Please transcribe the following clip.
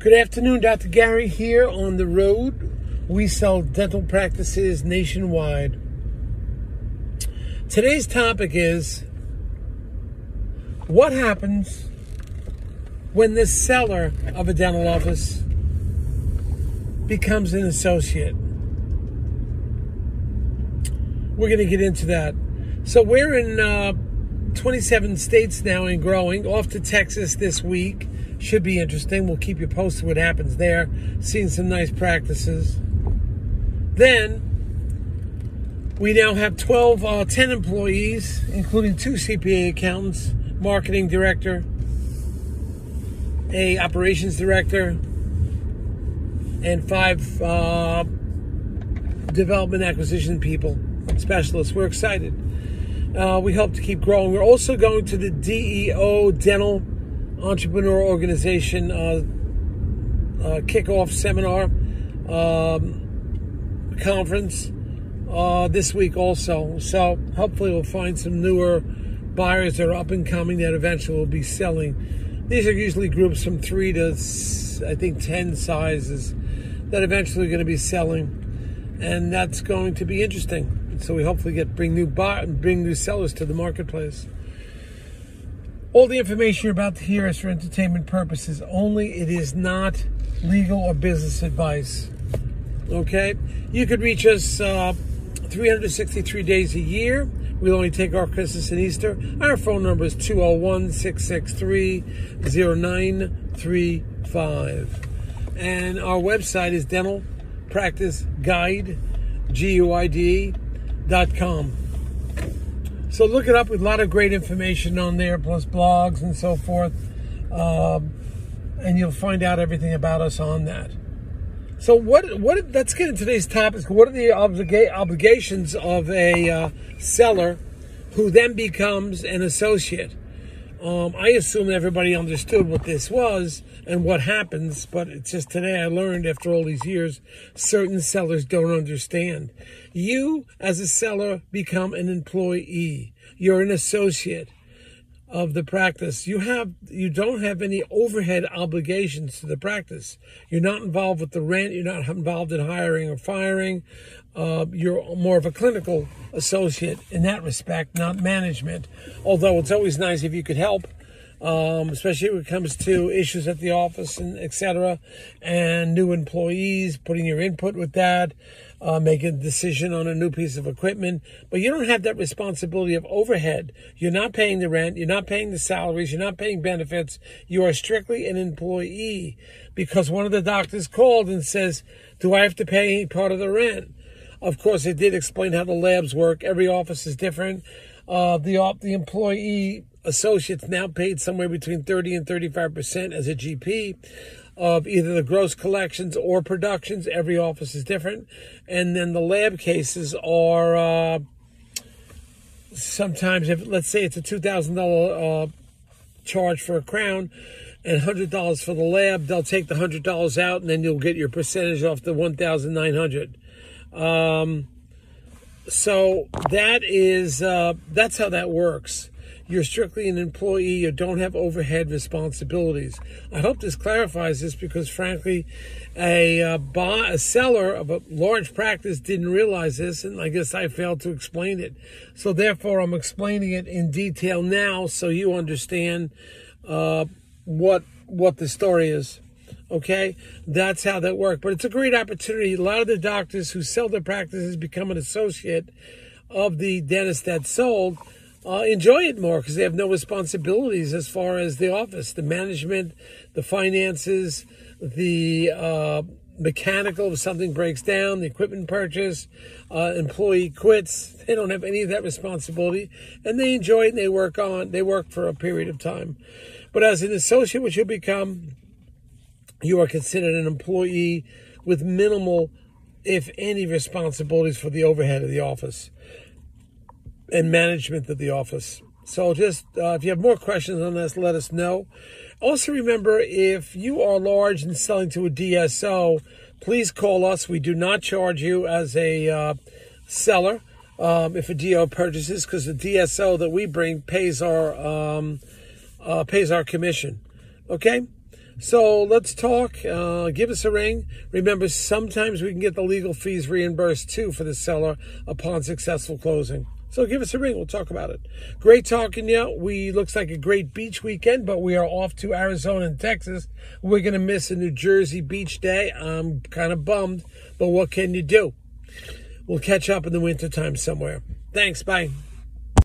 Good afternoon, Dr. Gary here on the road. We sell dental practices nationwide. Today's topic is what happens when the seller of a dental office becomes an associate. We're going to get into that. So we're in uh, 27 states now and growing. Off to Texas this week. Should be interesting. We'll keep you posted what happens there. Seeing some nice practices. Then we now have 12, uh, 10 employees, including two CPA accountants, marketing director, a operations director, and five uh, development acquisition people, specialists. We're excited. Uh, we hope to keep growing. We're also going to the DEO Dental Entrepreneur Organization uh, uh, kickoff seminar um, conference uh, this week also. So hopefully we'll find some newer buyers that are up and coming that eventually will be selling. These are usually groups from three to I think ten sizes that eventually are going to be selling, and that's going to be interesting. So we hopefully get bring new buy, bring new sellers to the marketplace. All the information you're about to hear is for entertainment purposes only. It is not legal or business advice. Okay? You could reach us uh, 363 days a year. We only take our Christmas and Easter. Our phone number is 201 663 0935. And our website is Dental So look it up with a lot of great information on there, plus blogs and so forth. Um, and you'll find out everything about us on that. So what? What? Let's get into today's topic. What are the obliga- obligations of a uh, seller who then becomes an associate? Um, I assume everybody understood what this was and what happens, but it's just today I learned after all these years, certain sellers don't understand. You, as a seller, become an employee. You're an associate of the practice. You have you don't have any overhead obligations to the practice. You're not involved with the rent. You're not involved in hiring or firing. Uh, you're more of a clinical associate in that respect, not management. Although it's always nice if you could help, um, especially when it comes to issues at the office and etc. And new employees, putting your input with that, uh, making a decision on a new piece of equipment. But you don't have that responsibility of overhead. You're not paying the rent. You're not paying the salaries. You're not paying benefits. You are strictly an employee because one of the doctors called and says, "Do I have to pay any part of the rent?" Of course, it did explain how the labs work. Every office is different. Uh, the the employee associates now paid somewhere between 30 and 35 percent as a GP of either the gross collections or productions. Every office is different, and then the lab cases are uh, sometimes if let's say it's a two thousand uh, charge for a crown and hundred dollars for the lab, they'll take the hundred dollars out, and then you'll get your percentage off the one thousand nine hundred. Um, so that is uh, that's how that works. You're strictly an employee. You don't have overhead responsibilities. I hope this clarifies this because, frankly, a, uh, buy, a seller of a large practice didn't realize this, and I guess I failed to explain it. So, therefore, I'm explaining it in detail now so you understand uh, what what the story is. Okay, that's how that works. But it's a great opportunity. A lot of the doctors who sell their practices become an associate of the dentist that sold. Uh, enjoy it more because they have no responsibilities as far as the office, the management, the finances, the uh, mechanical if something breaks down, the equipment purchase, uh, employee quits. They don't have any of that responsibility, and they enjoy it and they work on. They work for a period of time. But as an associate, which you become, you are considered an employee with minimal, if any, responsibilities for the overhead of the office and management of the office. So, just uh, if you have more questions on this, let us know. Also, remember if you are large and selling to a DSO, please call us. We do not charge you as a uh, seller um, if a DO purchases, because the DSO that we bring pays our um, uh, pays our commission. Okay. So let's talk. Uh, give us a ring. Remember, sometimes we can get the legal fees reimbursed too for the seller upon successful closing. So give us a ring. We'll talk about it. Great talking to you. We looks like a great beach weekend, but we are off to Arizona and Texas. We're gonna miss a New Jersey beach day. I'm kind of bummed, but what can you do? We'll catch up in the wintertime somewhere. Thanks. Bye.